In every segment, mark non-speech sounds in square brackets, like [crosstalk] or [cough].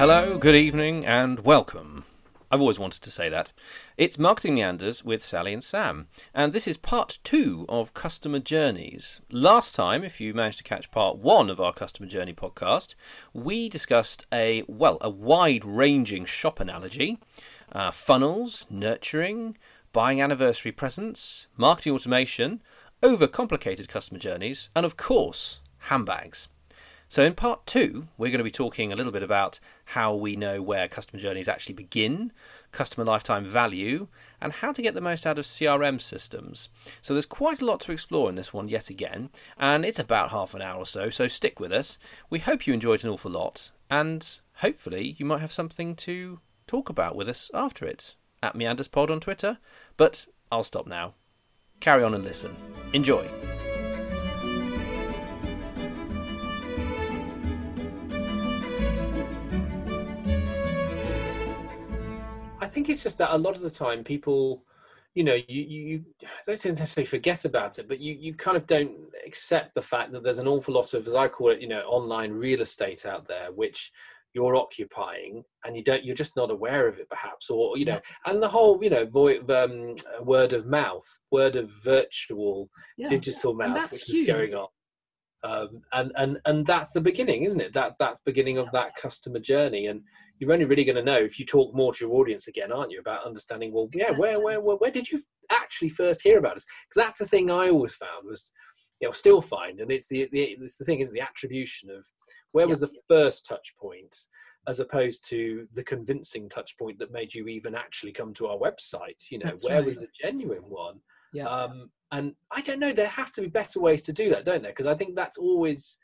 Hello, good evening, and welcome. I've always wanted to say that. It's Marketing Meanders with Sally and Sam, and this is part two of Customer Journeys. Last time, if you managed to catch part one of our Customer Journey podcast, we discussed a, well, a wide ranging shop analogy uh, funnels, nurturing, buying anniversary presents, marketing automation, overcomplicated customer journeys, and of course, handbags. So, in part two, we're going to be talking a little bit about how we know where customer journeys actually begin, customer lifetime value, and how to get the most out of CRM systems. So, there's quite a lot to explore in this one yet again, and it's about half an hour or so, so stick with us. We hope you enjoyed an awful lot, and hopefully, you might have something to talk about with us after it at MeandersPod on Twitter. But I'll stop now. Carry on and listen. Enjoy. Think it's just that a lot of the time people, you know, you, you don't necessarily forget about it, but you, you kind of don't accept the fact that there's an awful lot of, as I call it, you know, online real estate out there, which you're occupying and you don't you're just not aware of it perhaps or you know yeah. and the whole you know void um, word of mouth word of virtual yeah. digital mouth which huge. is going on um, and and and that's the beginning isn't it that's that's beginning of that customer journey and you're only really going to know if you talk more to your audience again, aren't you? About understanding, well, yeah, where, where, where, where did you actually first hear about us? Because that's the thing I always found was, you know, still find, and it's the, the it's the thing is the attribution of where was the first touch point, as opposed to the convincing touch point that made you even actually come to our website. You know, that's where right. was the genuine one? Yeah. Um, and I don't know. There have to be better ways to do that, don't there? Because I think that's always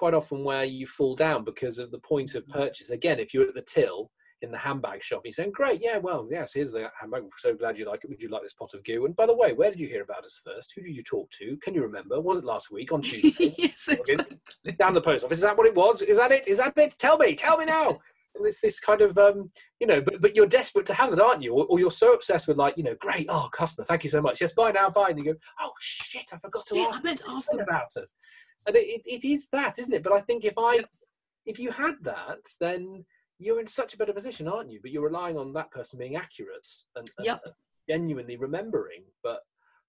quite often where you fall down because of the point of mm-hmm. purchase. Again, if you're at the till in the handbag shop, you're saying, "Great, yeah, well, yes, here's the handbag. We're so glad you like it. Would you like this pot of goo?" And by the way, where did you hear about us first? Who did you talk to? Can you remember? Was it last week on [laughs] Tuesday? yes, exactly. Down the post office. Is that what it was? Is that it? Is that it? Tell me. Tell me now. And it's this kind of, um, you know, but but you're desperate to have it, aren't you? Or, or, you're so obsessed with like, you know, great, oh, customer, thank you so much. Yes, bye now, bye. And you go, oh shit, I forgot to ask. I meant to ask them about us and it, it, it is that isn't it but i think if i if you had that then you're in such a better position aren't you but you're relying on that person being accurate and, and yep. genuinely remembering but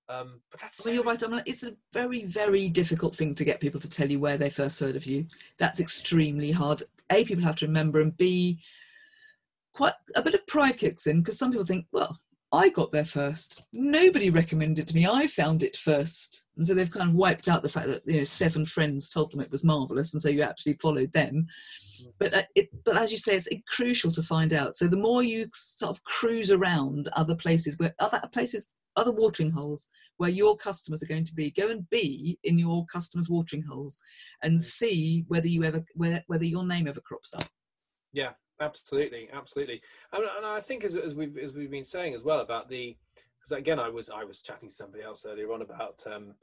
um, but that's well, you're right. I'm like, it's a very, very difficult thing to get people to tell you where they first heard of you. That's extremely hard. A, people have to remember, and B, quite a bit of pride kicks in because some people think, well, I got there first. Nobody recommended to me. I found it first. And so they've kind of wiped out the fact that you know seven friends told them it was marvelous, and so you actually followed them. But uh, it, but as you say, it's crucial to find out. So the more you sort of cruise around other places where other places, other watering holes where your customers are going to be, go and be in your customers' watering holes, and see whether you ever where, whether your name ever crops up. Yeah, absolutely, absolutely. And, and I think as, as we've as we've been saying as well about the because again I was I was chatting to somebody else earlier on about um,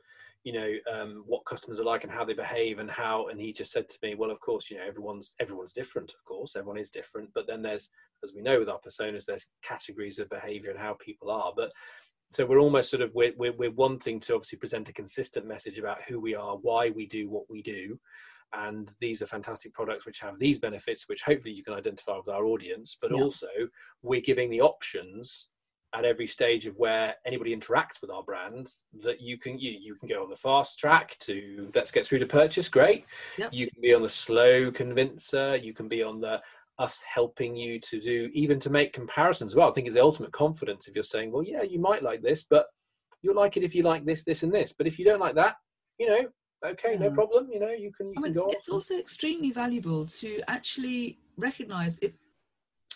you know um, what customers are like and how they behave and how and he just said to me well of course you know everyone's everyone's different of course everyone is different but then there's as we know with our personas there's categories of behavior and how people are but so we're almost sort of we're, we're, we're wanting to obviously present a consistent message about who we are why we do what we do and these are fantastic products which have these benefits which hopefully you can identify with our audience but yeah. also we're giving the options at every stage of where anybody interacts with our brand that you can you, you can go on the fast track to let's get through to purchase great yep. you can be on the slow convincer you can be on the us helping you to do even to make comparisons well i think it's the ultimate confidence if you're saying well yeah you might like this but you'll like it if you like this this and this but if you don't like that you know okay yeah. no problem you know you can, you I mean, can it's, it's also extremely valuable to actually recognize it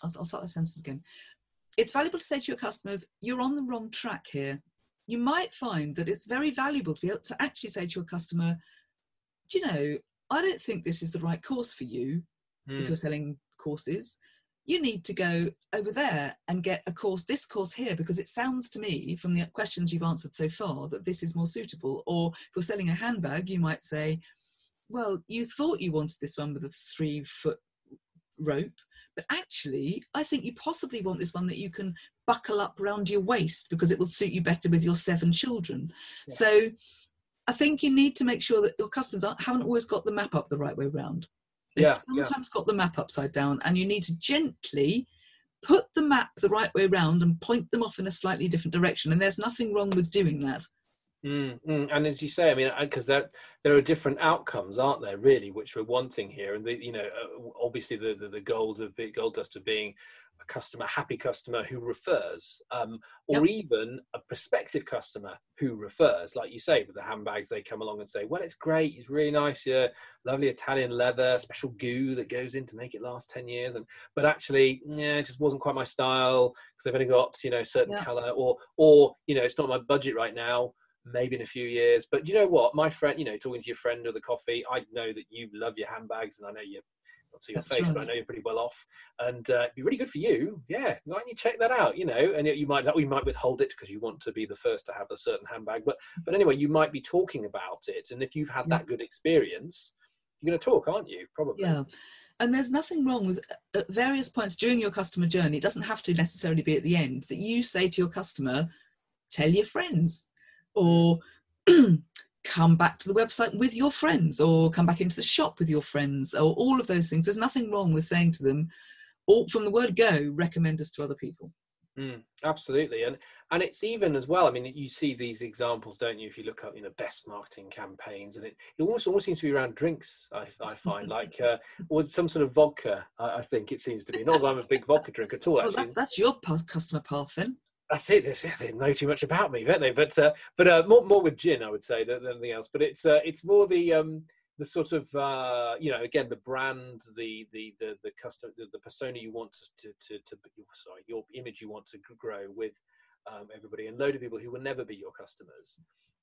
I'll, I'll start the sentence again it's valuable to say to your customers you're on the wrong track here you might find that it's very valuable to be able to actually say to your customer do you know i don't think this is the right course for you mm. if hmm. you're selling courses you need to go over there and get a course, this course here, because it sounds to me from the questions you've answered so far that this is more suitable. Or if you're selling a handbag, you might say, well, you thought you wanted this one with a three foot rope, but actually, I think you possibly want this one that you can buckle up around your waist because it will suit you better with your seven children. Yeah. So I think you need to make sure that your customers haven't always got the map up the right way around They've Yeah, yeah. sometimes got the map upside down, and you need to gently put the map the right way around and point them off in a slightly different direction. And there's nothing wrong with doing that. Mm, mm. And as you say, I mean, because there there are different outcomes, aren't there? Really, which we're wanting here, and the, you know, uh, obviously the, the the gold of gold dust of being a customer, happy customer who refers, um, or even a prospective customer who refers, like you say, with the handbags, they come along and say, "Well, it's great, it's really nice, yeah, lovely Italian leather, special goo that goes in to make it last ten years," and but actually, yeah, it just wasn't quite my style because they've only got you know certain Yeah. color, or or you know, it's not my budget right now maybe in a few years. But you know what? My friend, you know, talking to your friend or the coffee, I know that you love your handbags, and I know you. Not to your That's face, but I know you're pretty well off, and uh, it'd be really good for you. Yeah, why don't you check that out? You know, and you might you might withhold it because you want to be the first to have a certain handbag. But but anyway, you might be talking about it, and if you've had Yeah. that good experience, you're going to talk, aren't you? Probably. Yeah. And there's nothing wrong with at various points during your customer journey, it doesn't have to necessarily be at the end, that you say to your customer, tell your friends, or [clears throat] come back to the website with your friends, or come back into the shop with your friends, or all of those things. There's nothing wrong with saying to them, or from the word go, recommend us to other people. Mm, absolutely, and and it's even as well. I mean, you see these examples, don't you? If you look up, you know, best marketing campaigns, and it, it almost almost seems to be around drinks. I, I find [laughs] like uh, or some sort of vodka. I, I think it seems to be. Not that I'm a big vodka drinker at all. Well, that, that's your customer path then. That's it. That's it. They know too much about me, don't they? But uh, but uh, more more with gin, I would say, than, than anything else. But it's uh, it's more the um, the sort of uh, you know again the brand, the the the the custom, the, the persona you want to to to, to sorry your image you want to grow with um, everybody, and load of people who will never be your customers.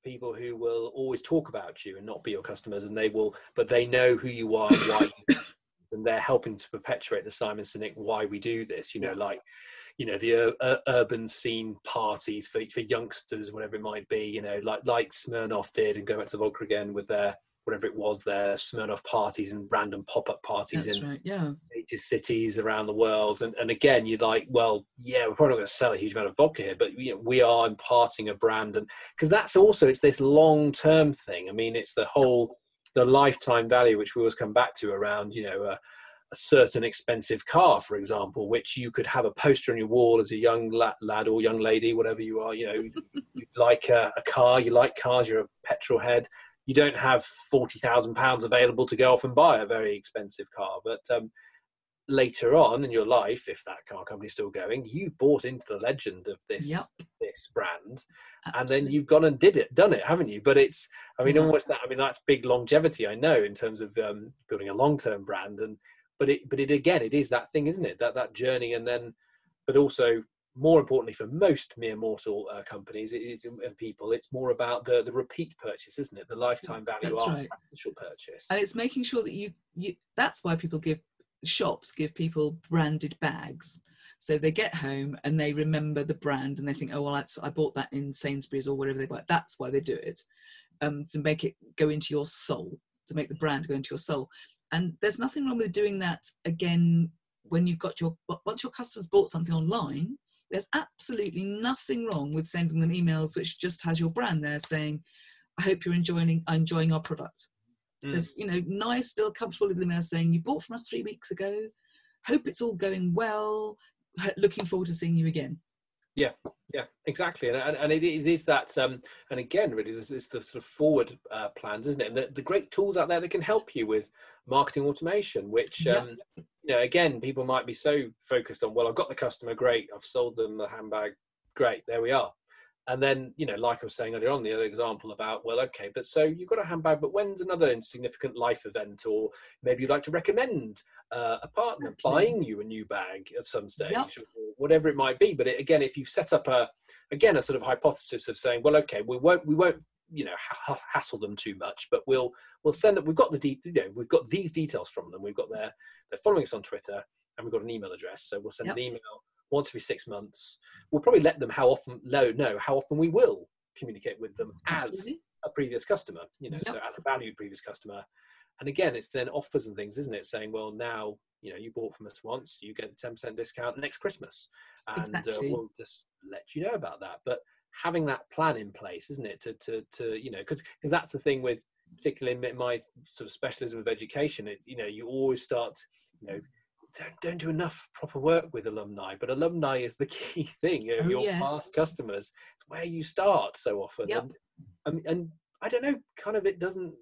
People who will always talk about you and not be your customers, and they will, but they know who you are, and why, [coughs] and they're helping to perpetuate the Simon Sinek why we do this. You know, like you know the ur- ur- urban scene parties for for youngsters, whatever it might be. You know, like like Smirnoff did, and go back to the vodka again with their whatever it was, their Smirnoff parties and random pop up parties That's in right. Yeah. major cities around the world. And, and again, you're like, well, yeah, we're probably not going to sell a huge amount of vodka here, but you know, we are imparting a brand, and because that's also it's this long term thing. I mean, it's the whole the lifetime value, which we always come back to around, you know. Uh, a certain expensive car, for example, which you could have a poster on your wall as a young lad, lad or young lady, whatever you are. You know, you [laughs] like a, a car, you like cars, you're a petrol head. You don't have forty thousand pounds available to go off and buy a very expensive car, but um, later on in your life, if that car company's still going, you've bought into the legend of this Yep. this brand, and then you've gone and did it, done it, haven't you? But it's, I mean, Yeah. almost that. I mean, that's big longevity. I know in terms of um, building a long term brand, and but it, but it again, it is that thing, isn't it? That that journey, and then, but also more importantly for most mere mortal uh, companies, it is and people. It's more about the the repeat purchase, isn't it? The lifetime value That's after right. initial purchase. and it's making sure that you you that's why people give shops give people branded bags so they get home and they remember the brand and they think oh well that's, i bought that in sainsbury's or wherever they buy that's why they do it um, to make it go into your soul to make the brand go into your soul and there's nothing wrong with doing that again when you've got your once your customers bought something online there's absolutely nothing wrong with sending them emails which just has your brand there saying i hope you're enjoying enjoying our product. Mm. there's you know nice little comfortable little email saying you bought from us three weeks ago. Hope it's all going well. Looking forward to seeing you again Yeah, yeah, exactly, and and, and it is, is that, um, and again, really, it's, is the sort of forward uh, plans, isn't it? And the, the great tools out there that can help you with marketing automation, which, um, you know, again, people might be so focused on, well, I've got the customer, great, I've sold them the handbag, great, there we are. And then, you know, like I was saying earlier on, the other example about, well, okay, but so you've got a handbag, but when's another significant life event, or maybe you'd like to recommend uh, a partner Exactly. buying you a new bag at some stage, Yep. or whatever it might be. But it, again, if you've set up a, again, a sort of hypothesis of saying, well, okay, we won't, we won't, you know, ha- ha- hassle them too much, but we'll, we'll send them. We've got the, de- you know, we've got these details from them. We've got their, they're following us on Twitter, and we've got an email address. So we'll send Yep. an email once every six months. We'll probably let them how often, know, know how often we will communicate with them as absolutely a previous customer, you know, Yep. so as a valued previous customer. And again, it's then offers and things, isn't it? Saying, well, now, you know, you bought from us once, you get a 10% discount next Christmas. And Exactly. uh, we'll just let you know about that. But having that plan in place, isn't it? To, to, to you know, because because that's the thing with, particularly in my sort of specialism of education, it, you know, you always start, you know, don't, don't do enough proper work with alumni, but alumni is the [laughs] key thing. You know, Oh, your yes. past customers, it's where you start so often. Yep. And, and, and I don't know, kind of it doesn't,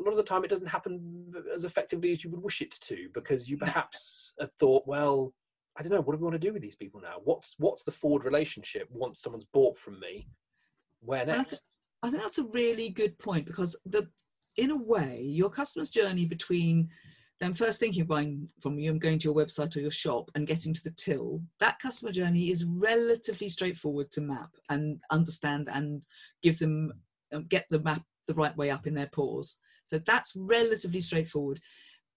a lot of the time it doesn't happen as effectively as you would wish it to because you perhaps have thought, well, I don't know, what do we want to do with these people now? What's what's the forward relationship once someone's bought from me? Where Well, I next? I think that's a really good point because the, in a way, your customer's journey between them first thinking of buying from you and going to your website or your shop and getting to the till, that customer journey is relatively straightforward to map and understand and give them um, get the map the right way up in their paws. So that's relatively straightforward.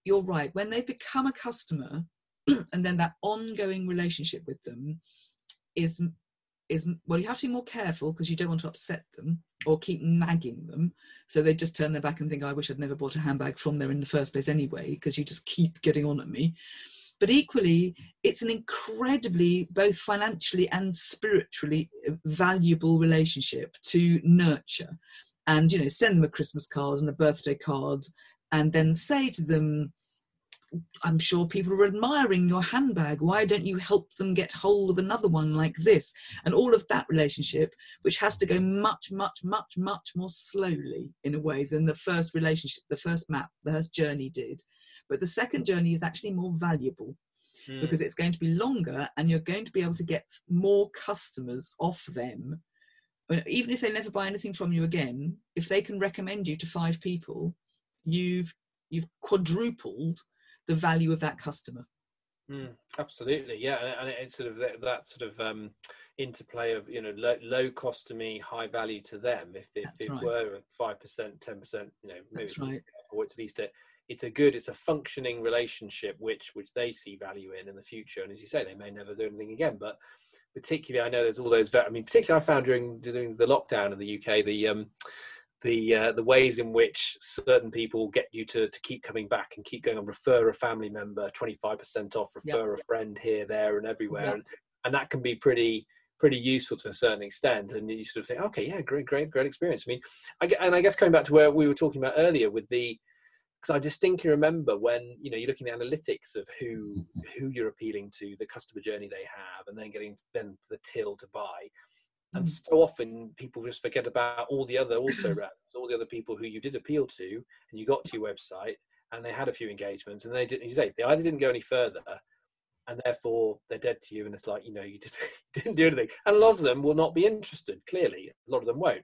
You're right. When they become a customer, [clears throat] and then that ongoing relationship with them is is well you have to be more careful because you don't want to upset them or keep nagging them. So they just turn their back and think i wish i'd never bought a handbag from there in the first place anyway because you just keep getting on at me. But equally it's an incredibly both financially and spiritually uh, valuable relationship to nurture. And you know send them a christmas card and a birthday card and then say to them I'm sure people are admiring your handbag. Why don't you help them get hold of another one like this? And all of that relationship, which has to go much, much, much, much more slowly in a way than the first relationship, the first map, the first journey did. But the second journey is actually more valuable Mm. because it's going to be longer and you're going to be able to get more customers off them. Even if they never buy anything from you again, if they can recommend you to five people, you've you've quadrupled the value of that customer. Mm, absolutely, yeah, and it's sort of that, that sort of um, interplay of you know low, low cost to me, high value to them. If if That's it right. were five percent, ten percent, you know, maybe That's it's right. or it's at least a it's a good, it's a functioning relationship which which they see value in in the future. And as you say, they may never do anything again. But particularly, I know there's all those. I mean, particularly, I found during during the lockdown in the UK, the um, the uh, the ways in which certain people get you to to keep coming back and keep going on. Refer a family member, twenty five percent off. Yep. Refer a friend here, there, and everywhere, Yep. and, and that can be pretty pretty useful to a certain extent. And you sort of think, okay, yeah, great, great, great experience. I mean, I, and I guess coming back to where we were talking about earlier with the because I distinctly remember when you know you're looking at analytics of who who you're appealing to, the customer journey they have, and then getting then the till to buy. And Mm. so often people just forget about all the other also [clears throat] rats, all the other people who you did appeal to, and you got to your website, and they had a few engagements, and they didn't. You say they either didn't go any further, and therefore they're dead to you, and it's like you know you just [laughs] didn't do anything. And a lot of them will not be interested. Clearly, a lot of them won't.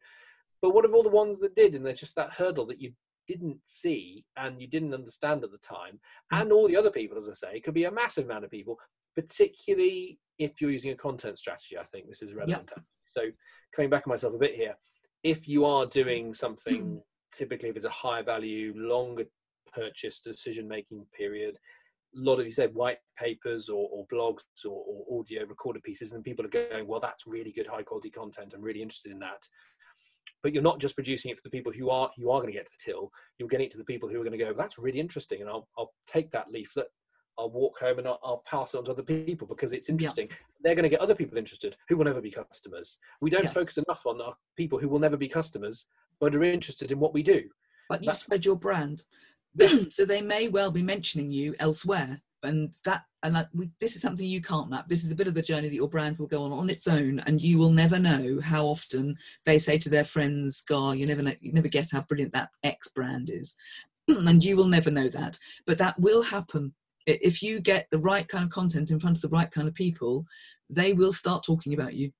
But what of all the ones that did? And there's just that hurdle that you didn't see and you didn't understand at the time, Mm. and all the other people, as I say, it could be a massive amount of people, particularly if you're using a content strategy. I think this is relevant. So coming back on myself a bit here, if you are doing mm. something, mm. typically if it's a high value, longer purchase decision making period, a lot of you said white papers or, or blogs or, or audio recorded pieces, and people are going, well, that's really good high quality content. I'm really interested in that. But you're not just producing it for the people who are you are going to get to the till. You're getting it to the people who are going to go, that's really interesting, and I'll I'll take that leaflet. I'll walk home and I'll, I'll pass it on to other people because it's interesting. They're going to get other people interested who will never be customers. We don't Yeah. focus enough on our people who will never be customers, but are interested in what we do. But you spread your brand, [clears throat] so they may well be mentioning you elsewhere. And that, and that, we, this is something you can't map. This is a bit of the journey that your brand will go on on its own, and you will never know how often they say to their friends, "Gar, you never know, you never guess how brilliant that X brand is," [clears throat] and you will never know that. But that will happen if you get the right kind of content in front of the right kind of people. They will start talking about you.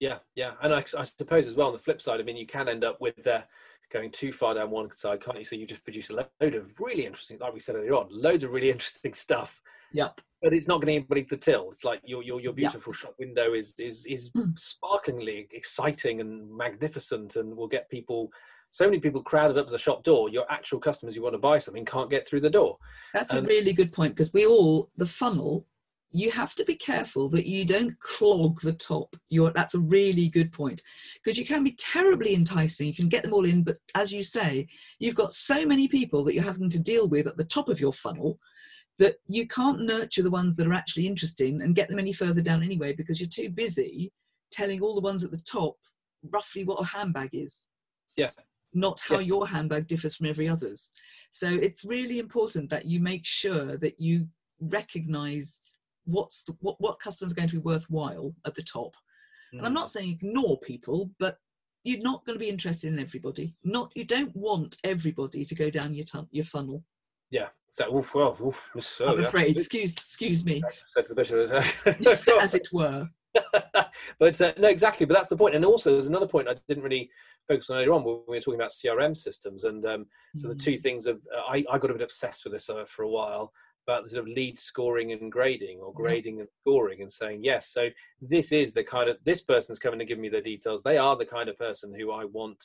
Yeah, yeah, and I, I suppose as well on the flip side, I mean, you can end up with uh, going too far down one side, can't you? So you just produce a load of really interesting, like we said earlier on, loads of really [laughs] interesting stuff, Yep. but it's not anybody to the till. It's like your your your beautiful shop window is is is Mm. sparklingly exciting and magnificent, and will get people. So many people crowded up to the shop door. Your actual customers who want to buy something can't get through the door. That's And- a really good point because we all the funnel. You have to be careful that you don't clog the top. You're, that's a really good point because you can be terribly enticing. You can get them all in, but as you say, you've got so many people that you're having to deal with at the top of your funnel that you can't nurture the ones that are actually interesting and get them any further down anyway because you're too busy telling all the ones at the top roughly what a handbag is. Yeah, not how Yeah. your handbag differs from every other's. So it's really important that you make sure that you recognize what's the, what what customers are going to be worthwhile at the top. And I'm Mm. not saying ignore people, but you're not going to be interested in everybody. Not you don't want everybody to go down your tun- your funnel. Yeah. So, oof, well, oof, so, I'm afraid. absolutely. Excuse excuse me, Said the bishop. [laughs] as it were. [laughs] but uh, no, exactly. But that's the point. And also, there's another point I didn't really focus on earlier on when we were talking about CRM systems. And um, so the Mm. two things of uh, I, I got a bit obsessed with this uh, for a while about the sort of lead scoring and grading, or Yeah. grading and scoring, and saying yes. So this is the kind of this person's coming to give me the details. They are the kind of person who I want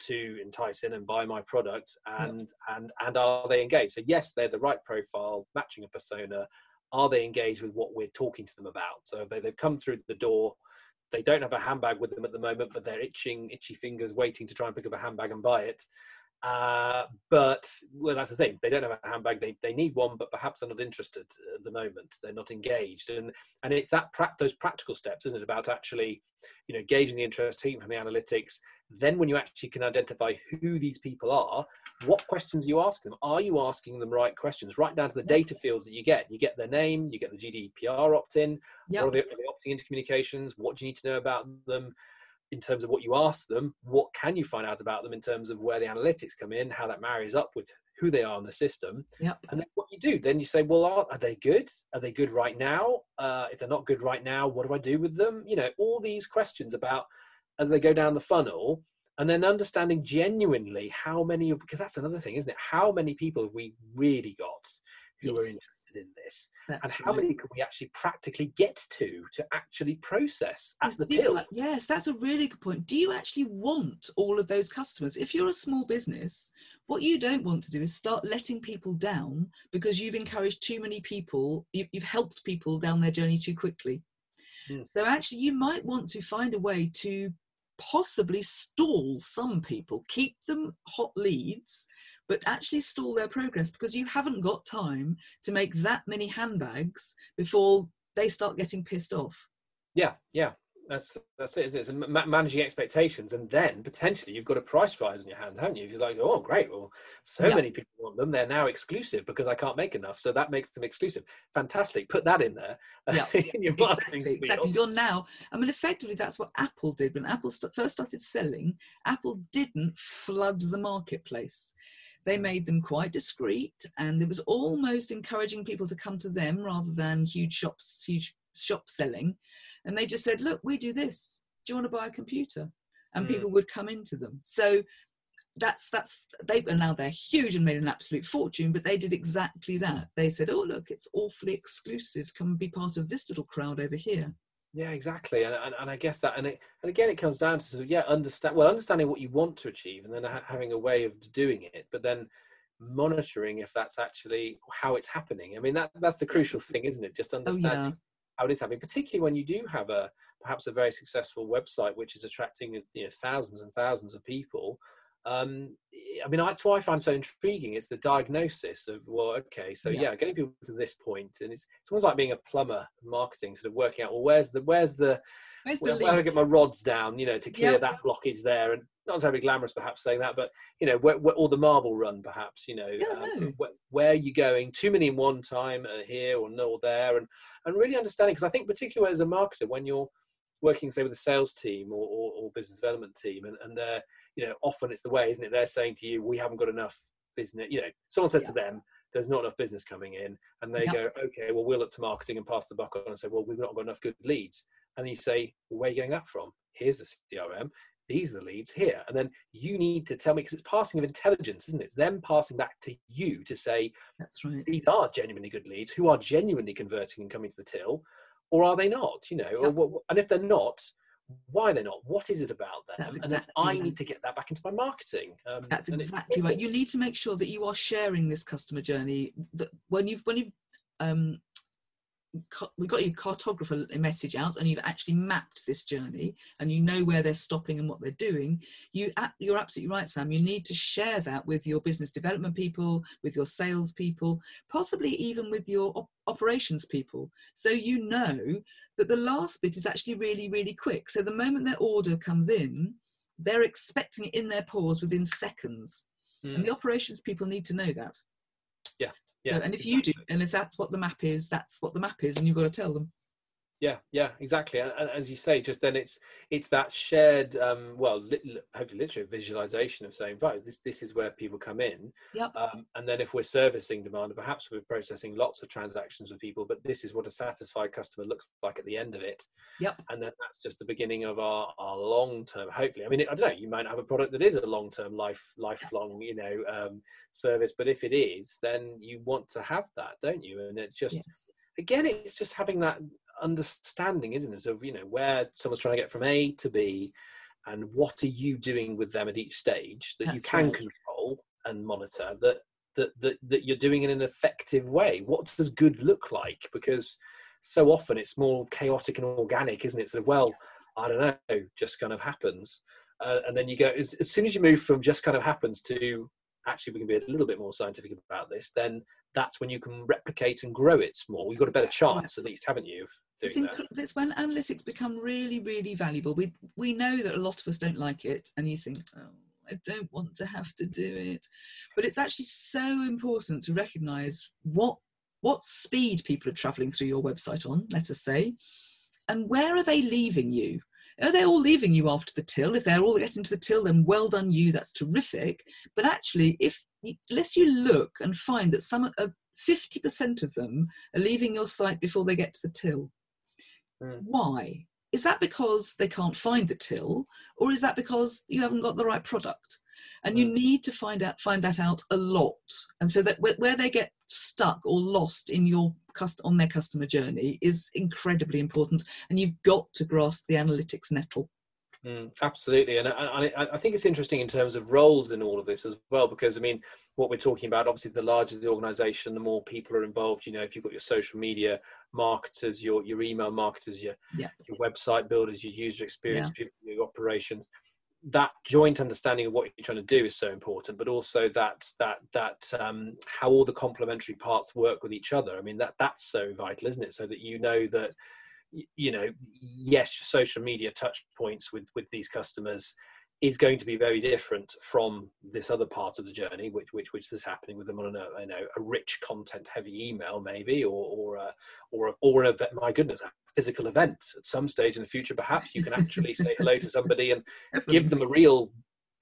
to entice in and buy my product and and and are they engaged so yes they're the right profile matching a persona are they engaged with what we're talking to them about? So they, they've come through the door. They don't have a handbag with them at the moment but they're itching itchy fingers waiting to try and pick up a handbag and buy it uh, but well that's the thing. They don't have a handbag. They, they need one but perhaps they're not interested at the moment. They're not engaged. And and it's that pra- those practical steps isn't it about actually you know gauging the interest taking from the analytics. Then when you actually can identify who these people are what questions are you asking them. Are you asking them right questions? Right down to the data fields that you get. You get their name. You get the gdpr opt-in. Yep. or are they, are they opting into communications? What do you need to know about them in terms of what you ask them what can you find out about them in terms of where the analytics come in how that marries up with who they are in the system? Yep. and then what you do then you say well are, are they good? Are they good right now? Uh, if they're not good right now what do i do with them? You know all these questions about as they go down the funnel and then understanding genuinely how many of because that's another thing isn't it? How many people have we really got who are Yes. Interested in this and how many can we actually practically get to to actually process at Yes, the you- till Yes, that's a really good point. Do you actually want all of those customers? If you're a small business, what you don't want to do is start letting people down because you've encouraged too many people, you, you've helped people down their journey too quickly. Mm. So actually, you might want to find a way to possibly stall some people, keep them hot leads, but actually stall their progress because you haven't got time to make that many handbags before they start getting pissed off. Yeah, yeah, that's that's it. Isn't it? So ma- managing expectations, and then potentially you've got a price rise in your hand, haven't you? If you're like, oh, great, well, so Yeah. many people want them, they're now exclusive because I can't make enough, so that makes them exclusive. Fantastic. Put that in there [laughs] Yeah, in exactly, exactly. You're now, I mean, effectively, that's what Apple did when Apple st- first started selling. Apple didn't flood the marketplace. They mm. made them quite discreet, and it was almost encouraging people to come to them rather than huge shops, huge shop selling. And they just said, "Look, we do this. Do you want to buy a computer?" And Mm. people would come into them. So that's that's they and now they're huge and made an absolute fortune but they did exactly that they said oh look it's awfully exclusive come be part of this little crowd over here Yeah, exactly, and, and and I guess that, and it, and again, it comes down to sort of yeah, understand well, understanding what you want to achieve, and then ha- having a way of doing it, but then monitoring if that's actually how it's happening. I mean, that that's the crucial thing, isn't it? Just oh understanding yeah how it is happening, particularly when you do have a perhaps a very successful website which is attracting you know thousands and thousands of people. Um, I mean, that's why I find so intriguing. It's the diagnosis of well, okay, so Yeah. yeah, getting people to this point, and it's it's almost like being a plumber, marketing, sort of working out well, where's the where's the where's the where, where do I lead get my rods down, you know, to clear Yep. that blockage there, and not necessarily glamorous, perhaps saying that, but you know, where, where, or the marble run, perhaps, you know, Yeah, um, where, where are you going? Too many in one time, uh, here or no or there, and and really understanding because I think particularly as a marketer, when you're working, say, with a sales team or, or, or business development team, and, and they're, you know, often it's the way, isn't it? They're saying to you, we haven't got enough business. You know, someone says to them, there's not enough business coming in, and they go, okay, well, we'll look to marketing and pass the buck on and say, well, we've not got enough good leads. And then you say, well, where are you getting that from? Here's the CRM. These are the leads here. And then you need to tell me, because it's passing of intelligence, isn't it? It's them passing back to you to say, that's right these are genuinely good leads who are genuinely converting and coming to the till, or are they not? You know, or, and if they're not, why they're not? What is it about them? That's and then I right. need to get that back into my marketing. Um, That's exactly right. You need to make sure that you are sharing this customer journey. That when you've when you've um, we've got your cartographer message out, and you've actually mapped this journey, and you know where they're stopping and what they're doing. you you're absolutely right, Sam. You need to share that with your business development people, with your sales people, possibly even with your op- operations people, so you know that the last bit is actually really really quick. So the moment their order comes in they're expecting it in their paws within seconds. Mm. And the operations people need to know that. Yeah. Yeah. And if you do, and if that's what the map is, that's what the map is, and you've got to tell them yeah yeah exactly and, and, as you say just then it's it's that shared um well li- hopefully literally visualization of saying right this this is where people come in. Yep. Um, and then if we're servicing demand perhaps we're processing lots of transactions with people but this is what a satisfied customer looks like at the end of it. Yep. And then that's just the beginning of our our long term hopefully i mean i don't know you might have a product that is a long term life lifelong you know um service but if it is then you want to have that don't you? And it's just yes. again it's just having that understanding, isn't it, of you know where someone's trying to get from A to B, and what are you doing with them at each stage that That's you can right. control and monitor that that that that you're doing in an effective way. What does good look like? Because so often it's more chaotic and organic, isn't it? Sort of well, I don't know, just kind of happens, uh, and then you go as, as soon as you move from just kind of happens to actually we can be a little bit more scientific about this then that's when you can replicate and grow it more. You've got a better chance, at least, haven't you? It's, inc- it's, when analytics become really, really valuable. We we know that a lot of us don't like it, and you think, oh, I don't want to have to do it, but it's actually so important to recognise what what speed people are travelling through your website on. Let us say, and where are they leaving you? Are they all leaving you after the till? If they're all getting to the till, then well done you. That's terrific. But actually, if unless you look and find that some uh, 50% of them are leaving your site before they get to the till. Mm. Why? Is that because they can't find the till, or is that because you haven't got the right product? And mm. you need to find out find that out a lot, and so that where, where they get stuck or lost in your on their customer journey is incredibly important, and you've got to grasp the analytics nettle. Mm, absolutely, and I, I, think it's interesting in terms of roles in all of this as well, because I mean, what we're talking about, obviously, the larger the organisation, the more people are involved. You know, if you've got your social media marketers, your your email marketers, your yeah. your website builders, your user experience yeah. people, your operations, that joint understanding of what you're trying to do is so important. But also that that that um, how all the complementary parts work with each other. I mean, that that's so vital, isn't it? So that you know that you know yes social media touch points with with these customers is going to be very different from this other part of the journey which which which is happening with them on a you know a rich content heavy email maybe or or a, or a, or an event my goodness a physical event at some stage in the future perhaps you can actually say hello to somebody and give them a real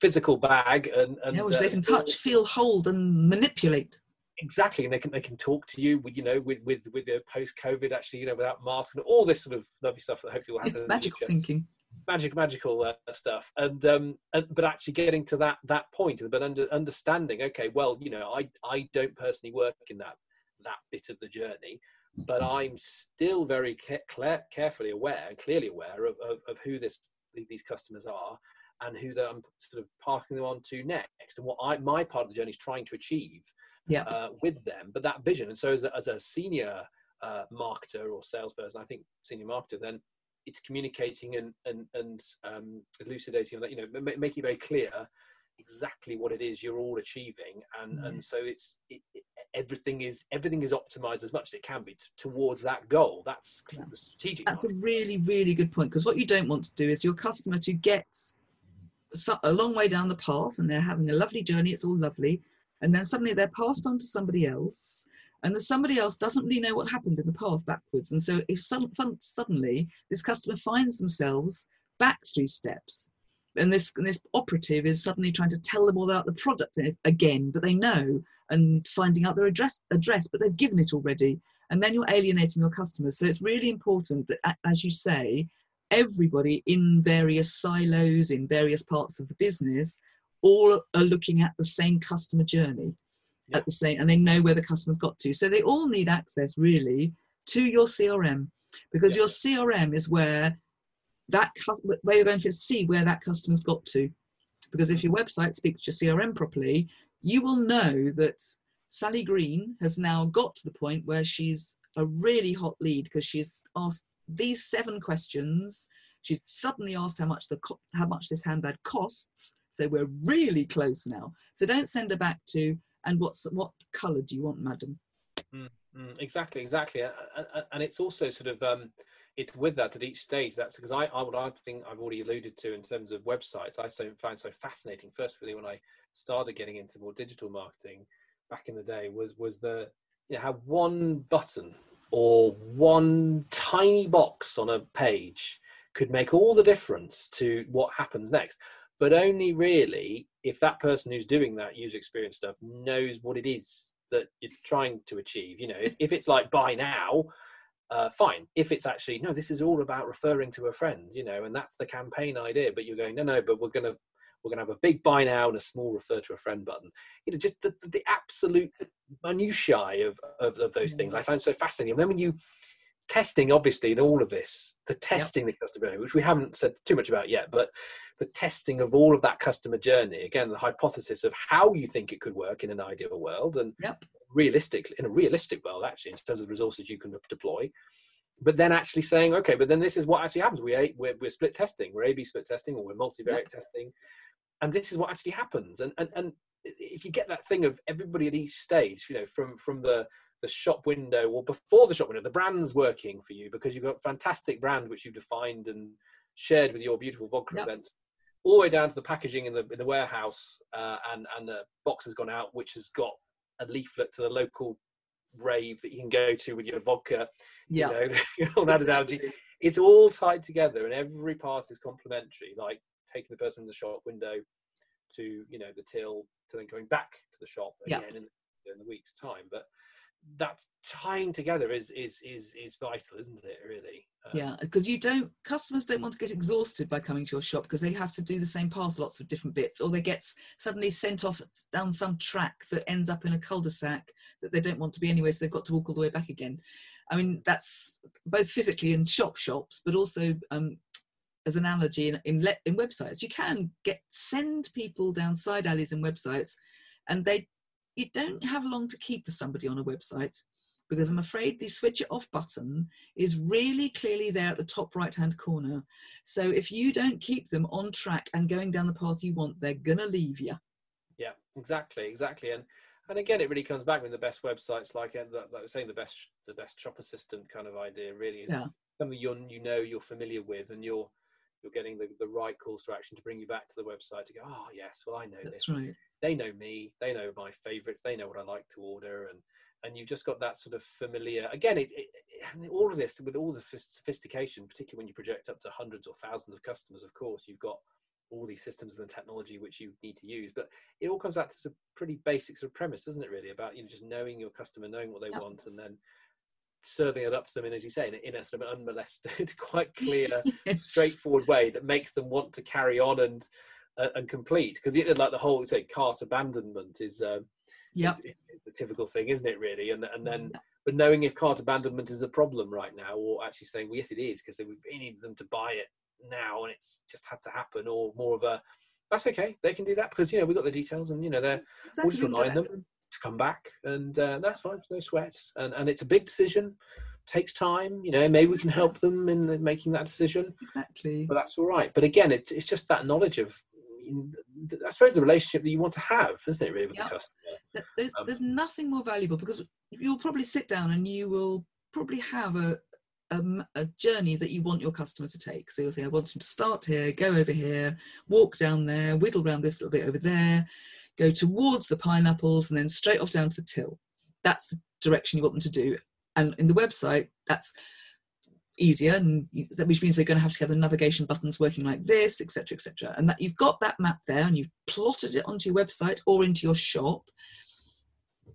physical bag and, and yeah, which uh, they can touch feel hold and manipulate. Exactly and they can they can talk to you you know with with with the post covid actually you know without masks and all this sort of lovely stuff that hopefully will happen it's magical thinking magic magical uh, stuff and um and, but actually getting to that that point but under, understanding okay well you know i i don't personally work in that that bit of the journey but i'm still very care, carefully aware and clearly aware of, of, of who this these customers are and who I'm sort of passing them on to next, and what I, my part of the journey is trying to achieve yeah. uh, with them. But that vision, and so as a, as a senior uh, marketer or salesperson, I think senior marketer, then it's communicating and and and um, elucidating on that. You know, m- making very clear exactly what it is you're all achieving, and and so it's it, it, everything is everything is optimized as much as it can be t- towards that goal. That's yeah. the strategic. That's a really really good point because what you don't want to do is your customer to get a long way down the path and they're having a lovely journey. It's all lovely and then suddenly they're passed on to somebody else and the somebody else doesn't really know what happened in the path backwards. And so if suddenly this customer finds themselves back three steps and this and this operative is suddenly trying to tell them all about the product again but they know and finding out their address address but they've given it already. And then you're alienating your customers. So it's really important that as you say everybody in various silos in various parts of the business all are looking at the same customer journey yeah. at the same and they know where the customer's got to so they all need access really to your crm because yeah. your crm is where that where you're going to see where that customer's got to because if your website speaks to your crm properly you will know that sally green has now got to the point where she's a really hot lead because she's asked these seven questions she's suddenly asked how much the how much this handbag costs so we're really close now. So don't send her back to, and what's what colour do you want, madam? Mm, mm, exactly, exactly. And, and, it's also sort of, um, it's with that at each stage. That's because I, I what I think I've already alluded to in terms of websites. I so found so fascinating. Firstly, when I started getting into more digital marketing back in the day, was was the you know how one button or one tiny box on a page could make all the difference to what happens next. But only really if that person who's doing that user experience stuff knows what it is that you're trying to achieve. You know, if, if it's like buy now, uh, fine. If it's actually no, this is all about referring to a friend, you know, and that's the campaign idea. But you're going no, no, but we're gonna we're gonna have a big buy now and a small refer to a friend button. You know, just the, the absolute minutiae of, of, of those things I found so fascinating. And then when you testing, obviously, in all of this, the testing yep. the customer journey, which we haven't said too much about yet, but the testing of all of that customer journey, again, the hypothesis of how you think it could work in an ideal world, and yep realistic in a realistic world actually in terms of the resources you can deploy but then actually saying okay but then this is what actually happens we we're, we're split testing we're a b split testing or we're multivariate yep. testing and this is what actually happens and, and and if you get that thing of everybody at each stage you know from from the the shop window or before the shop window the brand's working for you because you've got fantastic brand which you've defined and shared with your beautiful vodka yep. events all the way down to the packaging in the in the warehouse uh, and and the box has gone out which has got a leaflet to the local rave that you can go to with your vodka. Yeah. [laughs] You know, on that analogy. It's all tied together and every part is complementary, like taking the person in the shop window to, you know, the till to then going back to the shop again in, in the week's time. But that tying together is is is is vital isn't it really? Um, yeah because you don't customers don't want to get exhausted by coming to your shop because they have to do the same path lots of different bits or they get suddenly sent off down some track that ends up in a cul-de-sac that they don't want to be anyway so they've got to walk all the way back again. I mean that's both physically in shop shops but also um, as an analogy in, in, in websites. You can get send people down side alleys and websites and they you don't have long to keep with somebody on a website because I'm afraid the switch it off button is really clearly there at the top right hand corner. So if you don't keep them on track and going down the path you want, they're gonna leave you. Yeah, exactly, exactly. And and again, it really comes back with the best websites, like uh, like I was saying, the best the best shop assistant kind of idea really is yeah. something you you know you're familiar with, and you're you're getting the, the right calls to action to bring you back to the website to go, oh yes, well I know That's this. Right. They know me. They know my favourites. They know what I like to order, and and you've just got that sort of familiar. Again, it, it, it, all of this with all the sophistication, particularly when you project up to hundreds or thousands of customers. Of course, you've got all these systems and the technology which you need to use, but it all comes out to some pretty basic sort of premise, doesn't it? Really, about you know just knowing your customer, knowing what they want, and then serving it up to them in, as you say, in a, in a sort of unmolested, [laughs] quite clear, [laughs] yes. straightforward way that makes them want to carry on and and complete. Because you know, like the whole say cart abandonment is, um, yeah, the typical thing, isn't it? Really, and and then. But knowing if cart abandonment is a problem right now, or actually saying, well, yes, it is, because we need them to buy it now, and it's just had to happen, or more of a, that's okay, they can do that because you know we've got the details, and you know they're exactly. we'll just remind them to come back, and uh, that's fine. No sweat, and and it's a big decision. Takes time, you know. Maybe we can help them in making that decision. Exactly. But that's all right. But again, it's it's just that knowledge of, I suppose, the relationship that you want to have, isn't it? Really, with yep. the customer. There's um, there's nothing more valuable because you'll probably sit down and you will probably have a a, a, journey that you want your customer to take. So you'll say, I want them to start here, go over here, walk down there, wiggle around this little bit over there, go towards the pineapples and then straight off down to the till. That's the direction you want them to do. And in the website, that's easier, and which means we're going to have to have the navigation buttons working like this, etc., etc. And that you've got that map there, and you've plotted it onto your website or into your shop.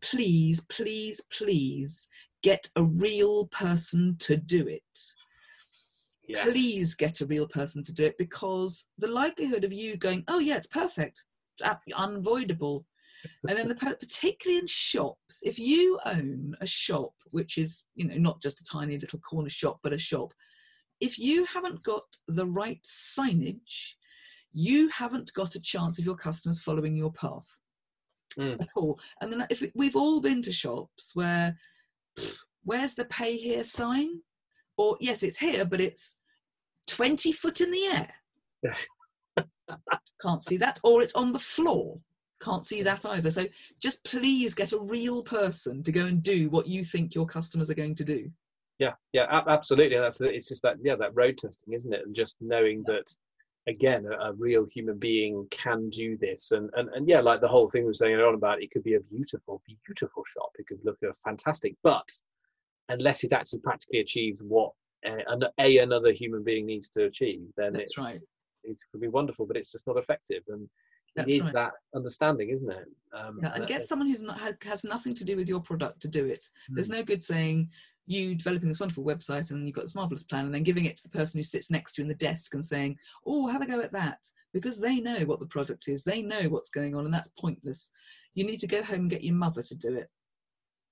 Please, please, please get a real person to do it. Yeah. Please get a real person to do it because the likelihood of you going, oh yeah, it's perfect, unavoidable. And then the particularly in shops, if you own a shop which is you know not just a tiny little corner shop but a shop, if you haven't got the right signage, you haven't got a chance of your customers following your path mm. at all. And then if we've all been to shops where pff, where's the pay here sign? Or yes, it's here, but it's 20 foot in the air. [laughs] Can't see that. Or it's on the floor. Can't see that either. So just please get a real person to go and do what you think your customers are going to do. Yeah, yeah, absolutely. That's it's just that yeah, that road testing, isn't it? And just knowing that again, a, a, real human being can do this, and and and yeah, like the whole thing we were saying on about, it could be a beautiful, beautiful shop. It could look a fantastic, but unless it actually practically achieves what uh, a, a another human being needs to achieve, then that's it, right. It could be wonderful, but it's just not effective. And that's it is right. that understanding, isn't it? Um, yeah, and get someone who's not has nothing to do with your product to do it. Mm. There's no good saying you developing this wonderful website and you've got this marvelous plan and then giving it to the person who sits next to you in the desk and saying, "Oh, have a go at that," because they know what the product is, they know what's going on, and that's pointless. You need to go home and get your mother to do it.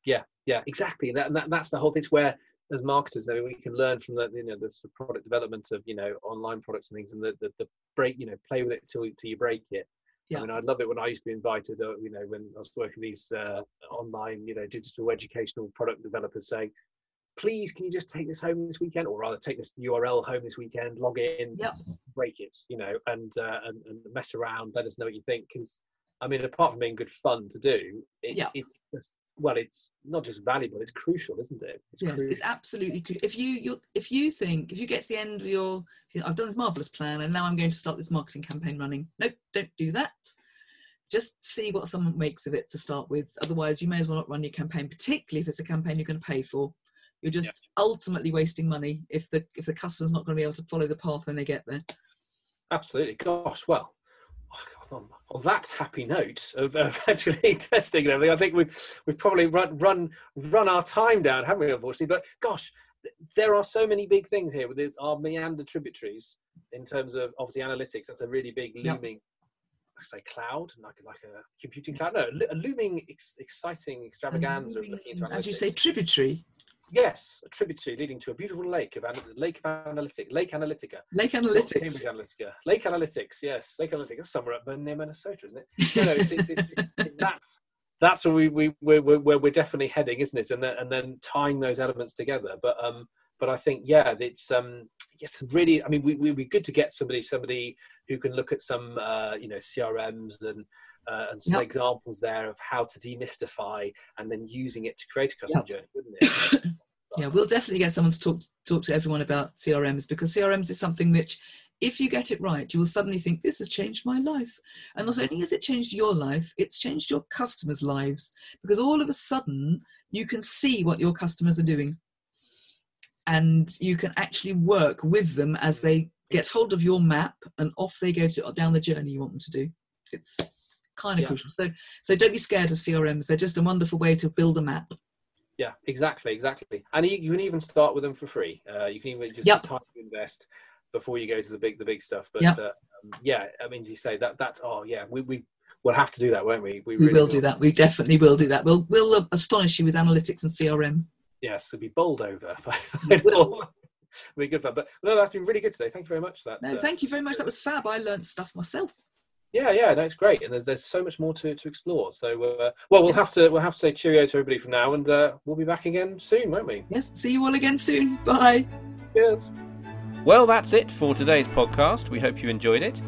Yeah, yeah, exactly. That, that that's the whole thing. Where as marketers, I mean, we can learn from the you know the product development of you know online products and things, and the the, the break you know play with it till till you break it. Yeah. I mean, I love it when I used to be invited, uh, you know, when I was working these uh, online, you know, digital educational product developers saying, please, can you just take this home this weekend, or rather take this URL home this weekend, log in, yep. break it, you know, and, uh, and, and mess around, let us know what you think. Because, I mean, apart from being good fun to do, it, yep. it's just, well, it's not just valuable; it's crucial, isn't it? It's yes, crucial. it's absolutely. Cru- if you you if you think if you get to the end of your, I've done this marvelous plan, and now I'm going to start this marketing campaign running. Nope, don't do that just see what someone makes of it to start with. Otherwise, you may as well not run your campaign, particularly if it's a campaign you're going to pay for. You're just ultimately wasting money if the if the customer's not going to be able to follow the path when they get there. Absolutely. Gosh, well, Oh, on, on that happy note of, of, [laughs] actually testing and everything, I think we've we've probably run run run our time down, haven't we? Unfortunately, but gosh, there are so many big things here with our meander tributaries in terms of obviously analytics. That's a really big looming. Yep. I say cloud, like like a computing cloud. No, a looming, ex- exciting extravaganza of looking into analytics. As you say, tributary. Yes, a tributary leading to a beautiful lake of Lake of Analytic, Lake Analytica. Lake Analytics. Cambridge Analytica. Lake Analytics. Yes, Lake Analytica. somewhere up near Minnesota, isn't it? [laughs] No, no, it's, it's, it's, it's that's that's where we we we're, where we're definitely heading, isn't it? And then and then tying those elements together. But um, but I think yeah, it's um, yes, really. I mean, we would be good to get somebody somebody who can look at some uh, you know CRMs and uh, and some yep. examples there of how to demystify and then using it to create a customer yep. journey, wouldn't it? [coughs] yeah, we'll definitely get someone to talk talk to everyone about CRMs because CRMs is something which, if you get it right, you will suddenly think this has changed my life. And not only has it changed your life, it's changed your customers' lives because all of a sudden you can see what your customers are doing, and you can actually work with them as they get hold of your map and off they go to, down the journey you want them to do. It's kind of yeah. crucial. So so don't be scared of CRMs. They're just a wonderful way to build a map. Yeah, exactly, exactly. And you, can even start with them for free. Uh, you can even just yep. time to invest before you go to the big the big stuff. But yep. uh, um, yeah, I mean, as you say, that that's oh yeah, we we we'll have to do that, won't we? We, we really will do that. We definitely will do that. We'll we'll astonish you with analytics and CRM. Yes, it'll be bowled over. [laughs] It'll [laughs] be good fun. But no, that's been really good today. Thank you very much. For that. No, uh, thank you very much. That was fab. I learned stuff myself. Yeah, yeah, no, it's great, and there's there's so much more to, to explore. So, uh, well, we'll have to we'll have to say cheerio to everybody from now, and uh, we'll be back again soon, won't we? Yes, see you all again soon. Bye. Cheers. Well, that's it for today's podcast. We hope you enjoyed it.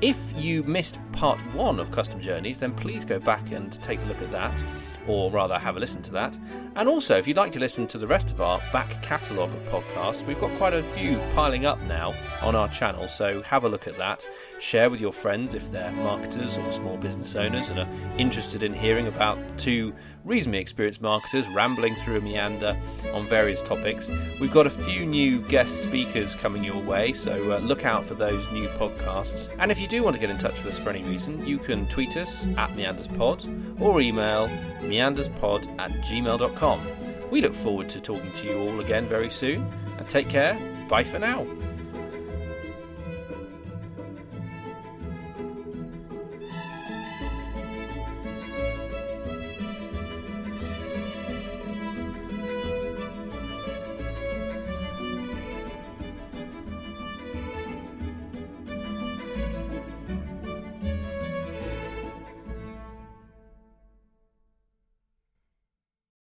If you missed part one of Custom Journeys, then please go back and take a look at that or rather have a listen to that. And also, if you'd like to listen to the rest of our back catalogue of podcasts, we've got quite a few piling up now on our channel, so have a look at that. Share with your friends if they're marketers or small business owners and are interested in hearing about two reasonably experienced marketers rambling through a meander on various topics. We've got a few new guest speakers coming your way, so uh, look out for those new podcasts. And if you do want to get in touch with us for any reason, you can tweet us at meanderspod or email meanderspod at gmail.com. We look forward to talking to you all again very soon, and take care. Bye for now.